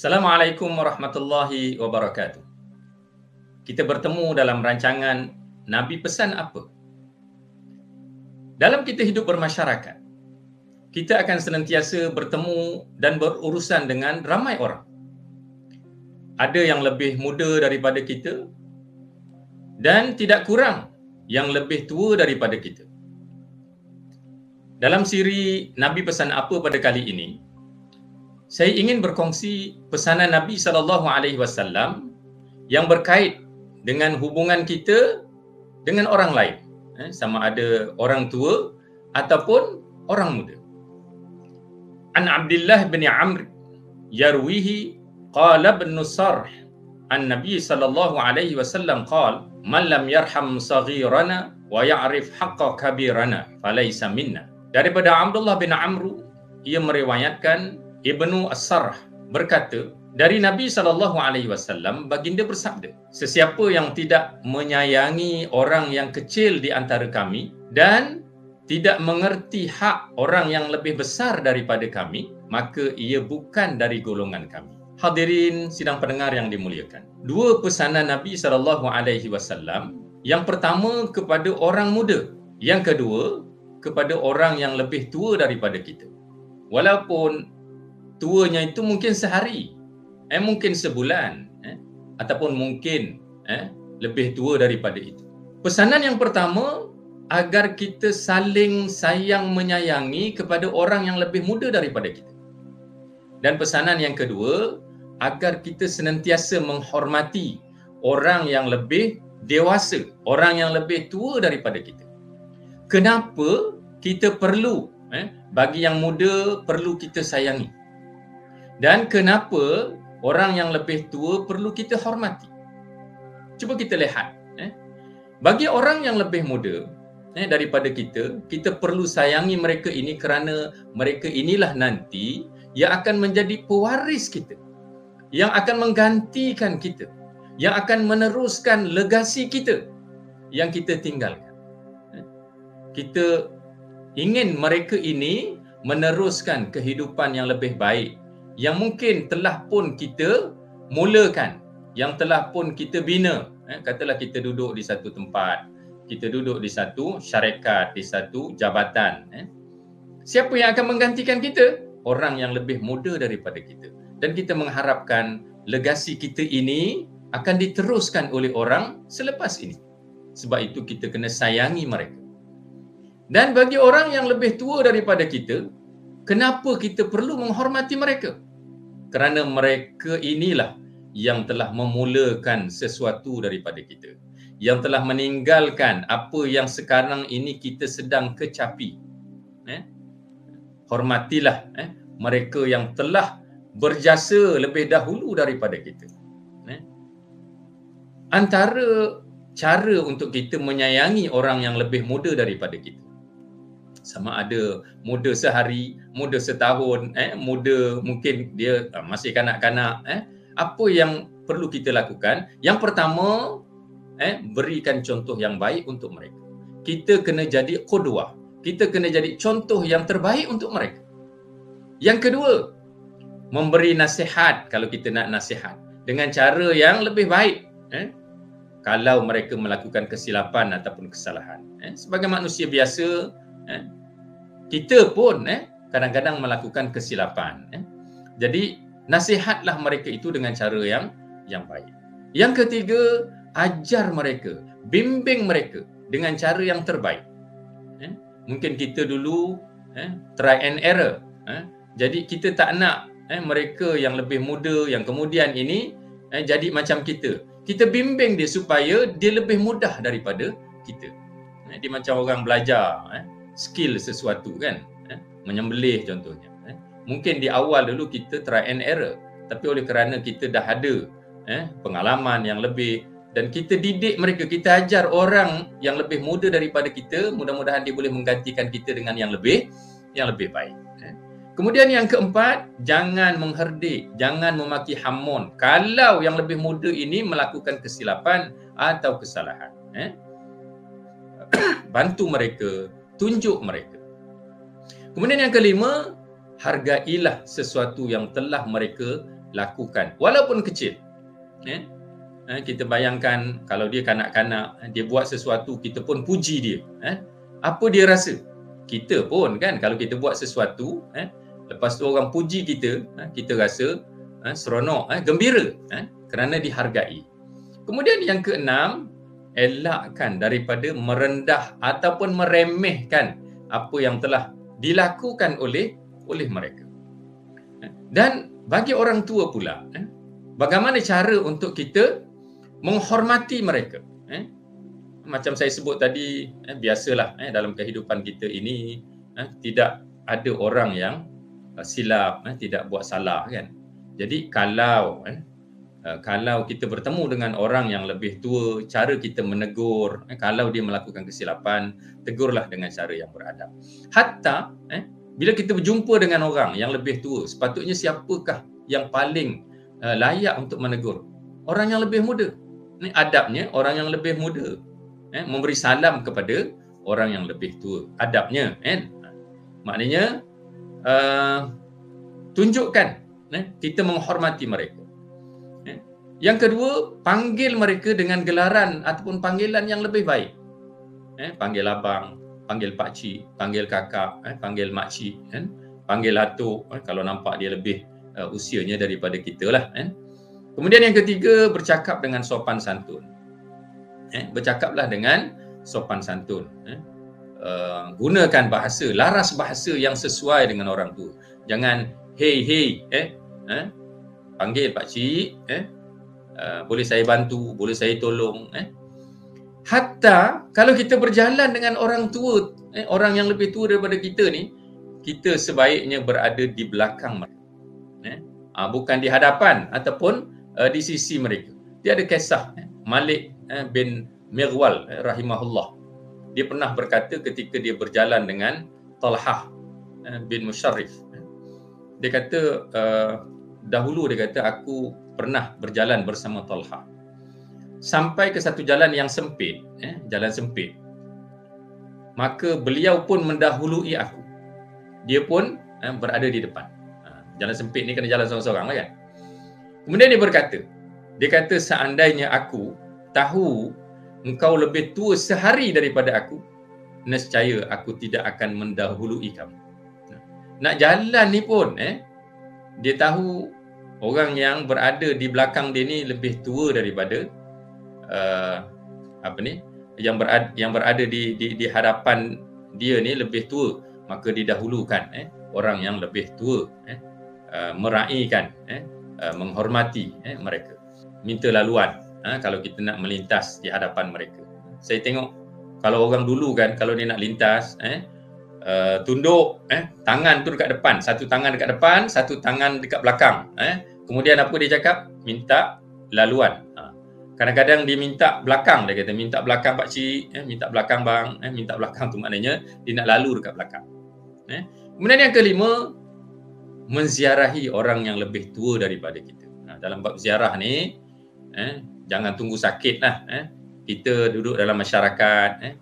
Assalamualaikum warahmatullahi wabarakatuh. Kita bertemu dalam rancangan Nabi Pesan Apa? Dalam kita hidup bermasyarakat, kita akan senantiasa bertemu dan berurusan dengan ramai orang. Ada yang lebih muda daripada kita dan tidak kurang yang lebih tua daripada kita. Dalam siri Nabi Pesan Apa pada kali ini, saya ingin berkongsi pesanan Nabi sallallahu alaihi wasallam yang berkait dengan hubungan kita dengan orang lain eh, sama ada orang tua ataupun orang muda. An Abdullah bin Amr yarwihi qala bin Sarh an Nabi sallallahu alaihi wasallam qala man lam yarham saghirana wa ya'rif haqqa kabirana falaysa minna. Daripada Abdullah bin Amr ia meriwayatkan Ibnu As-Sarh berkata, dari Nabi SAW, baginda bersabda, sesiapa yang tidak menyayangi orang yang kecil di antara kami dan tidak mengerti hak orang yang lebih besar daripada kami, maka ia bukan dari golongan kami. Hadirin sidang pendengar yang dimuliakan. Dua pesanan Nabi SAW, yang pertama kepada orang muda, yang kedua kepada orang yang lebih tua daripada kita. Walaupun tuanya itu mungkin sehari, eh mungkin sebulan, eh ataupun mungkin eh lebih tua daripada itu. Pesanan yang pertama agar kita saling sayang menyayangi kepada orang yang lebih muda daripada kita. Dan pesanan yang kedua agar kita senantiasa menghormati orang yang lebih dewasa, orang yang lebih tua daripada kita. Kenapa kita perlu eh bagi yang muda perlu kita sayangi? Dan kenapa orang yang lebih tua perlu kita hormati? Cuba kita lihat. Eh. Bagi orang yang lebih muda eh, daripada kita, kita perlu sayangi mereka ini kerana mereka inilah nanti yang akan menjadi pewaris kita. Yang akan menggantikan kita. Yang akan meneruskan legasi kita yang kita tinggalkan. Eh. Kita ingin mereka ini meneruskan kehidupan yang lebih baik yang mungkin telah pun kita mulakan, yang telah pun kita bina. Eh, katalah kita duduk di satu tempat, kita duduk di satu syarikat, di satu jabatan. Eh. Siapa yang akan menggantikan kita? Orang yang lebih muda daripada kita. Dan kita mengharapkan legasi kita ini akan diteruskan oleh orang selepas ini. Sebab itu kita kena sayangi mereka. Dan bagi orang yang lebih tua daripada kita, kenapa kita perlu menghormati mereka? Kerana mereka inilah yang telah memulakan sesuatu daripada kita yang telah meninggalkan apa yang sekarang ini kita sedang kecapi eh? hormatilah eh? mereka yang telah berjasa lebih dahulu daripada kita eh? antara cara untuk kita menyayangi orang yang lebih muda daripada kita sama ada muda sehari, muda setahun, eh, muda mungkin dia uh, masih kanak-kanak. Eh, apa yang perlu kita lakukan? Yang pertama, eh, berikan contoh yang baik untuk mereka. Kita kena jadi qudwah. Kita kena jadi contoh yang terbaik untuk mereka. Yang kedua, memberi nasihat kalau kita nak nasihat dengan cara yang lebih baik. Eh, kalau mereka melakukan kesilapan ataupun kesalahan. Eh, sebagai manusia biasa, eh, kita pun eh, kadang-kadang melakukan kesilapan. Eh. Jadi nasihatlah mereka itu dengan cara yang yang baik. Yang ketiga, ajar mereka, bimbing mereka dengan cara yang terbaik. Eh. Mungkin kita dulu eh, try and error. Eh. Jadi kita tak nak eh, mereka yang lebih muda yang kemudian ini eh, jadi macam kita. Kita bimbing dia supaya dia lebih mudah daripada kita. Eh, dia macam orang belajar. Eh skill sesuatu kan eh? menyembelih contohnya eh? mungkin di awal dulu kita try and error tapi oleh kerana kita dah ada eh, pengalaman yang lebih dan kita didik mereka kita ajar orang yang lebih muda daripada kita mudah-mudahan dia boleh menggantikan kita dengan yang lebih yang lebih baik eh? kemudian yang keempat jangan mengherdik jangan memaki hamun kalau yang lebih muda ini melakukan kesilapan atau kesalahan eh? bantu mereka tunjuk mereka. Kemudian yang kelima, hargailah sesuatu yang telah mereka lakukan walaupun kecil. Eh? Eh, kita bayangkan kalau dia kanak-kanak, dia buat sesuatu, kita pun puji dia. Eh? Apa dia rasa? Kita pun kan kalau kita buat sesuatu, eh? lepas tu orang puji kita, eh? kita rasa eh? seronok, eh? gembira eh? kerana dihargai. Kemudian yang keenam, elakkan daripada merendah ataupun meremehkan apa yang telah dilakukan oleh oleh mereka. Dan bagi orang tua pula, eh, bagaimana cara untuk kita menghormati mereka? Eh? Macam saya sebut tadi, eh, biasalah dalam kehidupan kita ini tidak ada orang yang silap, tidak buat salah kan. Jadi kalau uh, kalau kita bertemu dengan orang yang lebih tua, cara kita menegur, eh, kalau dia melakukan kesilapan, tegurlah dengan cara yang beradab. Hatta eh, bila kita berjumpa dengan orang yang lebih tua, sepatutnya siapakah yang paling uh, layak untuk menegur? Orang yang lebih muda. Ini adabnya orang yang lebih muda. Eh, memberi salam kepada orang yang lebih tua. Adabnya. Eh. Maknanya, uh, tunjukkan eh, kita menghormati mereka. Eh. Yang kedua, panggil mereka dengan gelaran ataupun panggilan yang lebih baik. Eh, panggil abang, panggil pak cik, panggil kakak, eh, panggil mak cik, kan? panggil atuk eh, kalau nampak dia lebih uh, usianya daripada kita lah. Eh. Kemudian yang ketiga, bercakap dengan sopan santun. Eh, bercakaplah dengan sopan santun. Eh. Uh, gunakan bahasa, laras bahasa yang sesuai dengan orang tu. Jangan hey hey, eh, eh. panggil pak cik, eh. Uh, boleh saya bantu, boleh saya tolong, eh. Hatta kalau kita berjalan dengan orang tua, eh, orang yang lebih tua daripada kita ni, kita sebaiknya berada di belakang mereka. Eh? Ha, bukan di hadapan ataupun uh, di sisi mereka. Dia ada kisah eh, Malik eh, bin Mirwal eh, rahimahullah. Dia pernah berkata ketika dia berjalan dengan Talhah eh, bin Musharrif. Eh. Dia kata dahulu dia kata aku pernah berjalan bersama Talhah sampai ke satu jalan yang sempit, eh, jalan sempit. Maka beliau pun mendahului aku. Dia pun eh, berada di depan. Ha, jalan sempit ni kena jalan seorang-seorang lah kan. Kemudian dia berkata, dia kata seandainya aku tahu engkau lebih tua sehari daripada aku, nescaya aku tidak akan mendahului kamu. Nak jalan ni pun, eh, dia tahu orang yang berada di belakang dia ni lebih tua daripada uh, apa ni yang berada yang berada di di di hadapan dia ni lebih tua. Maka didahulukan eh orang yang lebih tua eh uh, meraihkan eh uh, menghormati eh mereka. Minta laluan eh, kalau kita nak melintas di hadapan mereka. Saya tengok kalau orang dulu kan kalau dia nak lintas eh uh, tunduk eh tangan tu dekat depan. Satu tangan dekat depan satu tangan dekat belakang eh. Kemudian apa dia cakap? Minta laluan. Kadang-kadang dia minta belakang dia kata minta belakang pak cik. Eh, minta belakang bang. Eh, minta belakang tu maknanya dia nak lalu dekat belakang eh. kemudian yang kelima menziarahi orang yang lebih tua daripada kita. Nah, dalam bab ziarah ni eh, jangan tunggu sakit lah eh. kita duduk dalam masyarakat eh,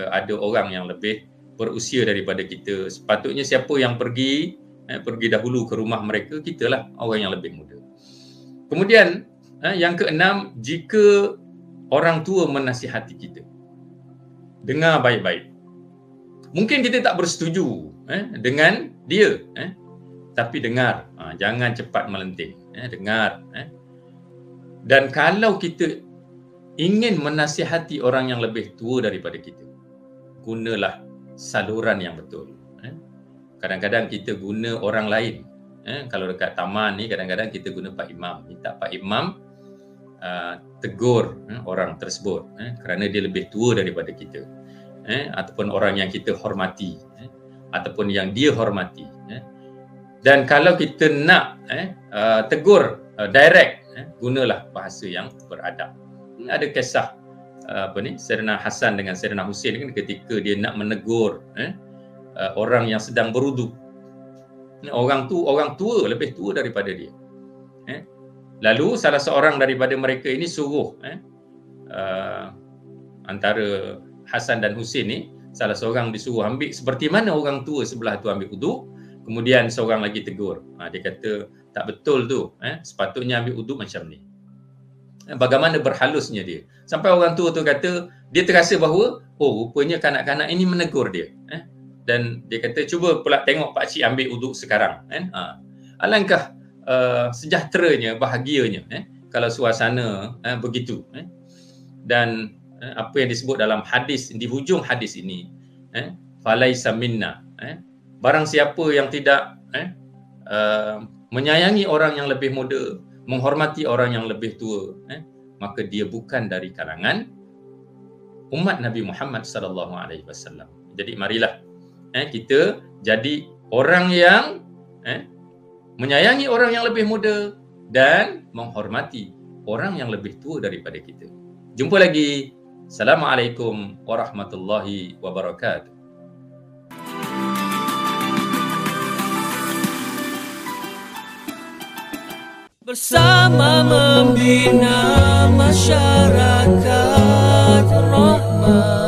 eh, ada orang yang lebih berusia daripada kita sepatutnya siapa yang pergi eh, pergi dahulu ke rumah mereka kitalah orang yang lebih muda kemudian Ha, yang keenam, jika orang tua menasihati kita. Dengar baik-baik. Mungkin kita tak bersetuju eh, dengan dia. Eh, tapi dengar. Ha, jangan cepat melenting. Eh, dengar. Eh. Dan kalau kita ingin menasihati orang yang lebih tua daripada kita, gunalah saluran yang betul. Eh. Kadang-kadang kita guna orang lain. Eh, kalau dekat taman ni kadang-kadang kita guna Pak Imam. Minta Pak Imam uh, tegur eh, orang tersebut kerana dia lebih tua daripada kita eh, ataupun orang yang kita hormati eh, ataupun yang dia hormati eh. dan kalau kita nak uh, tegur uh, direct eh, gunalah bahasa yang beradab ada kisah apa ni Serena Hasan dengan Serena Hussein kan ketika dia nak menegur eh, uh, orang yang sedang berudu. Orang tu orang tua lebih tua daripada dia eh, Lalu salah seorang daripada mereka ini suruh eh, uh, antara Hasan dan Husin ni salah seorang disuruh ambil seperti mana orang tua sebelah tu ambil wudu kemudian seorang lagi tegur. Ha, dia kata tak betul tu eh sepatutnya ambil uduk macam ni. eh, bagaimana berhalusnya dia. Sampai orang tua tu kata dia terasa bahawa oh rupanya kanak-kanak ini menegur dia eh. Dan dia kata cuba pula tengok pak cik ambil uduk sekarang eh. Ha. alangkah uh, sejahteranya bahagianya eh kalau suasana eh, begitu eh. Dan eh, apa yang disebut dalam hadis di hujung hadis ini eh falaisa minna eh. Barang siapa yang tidak eh uh, menyayangi orang yang lebih muda menghormati orang yang lebih tua eh maka dia bukan dari kalangan umat Nabi Muhammad sallallahu alaihi wasallam jadi marilah eh kita jadi orang yang eh menyayangi orang yang lebih muda dan menghormati orang yang lebih tua daripada kita Jumpa lagi. Assalamualaikum warahmatullahi wabarakatuh. bersama membina masyarakat rahmat.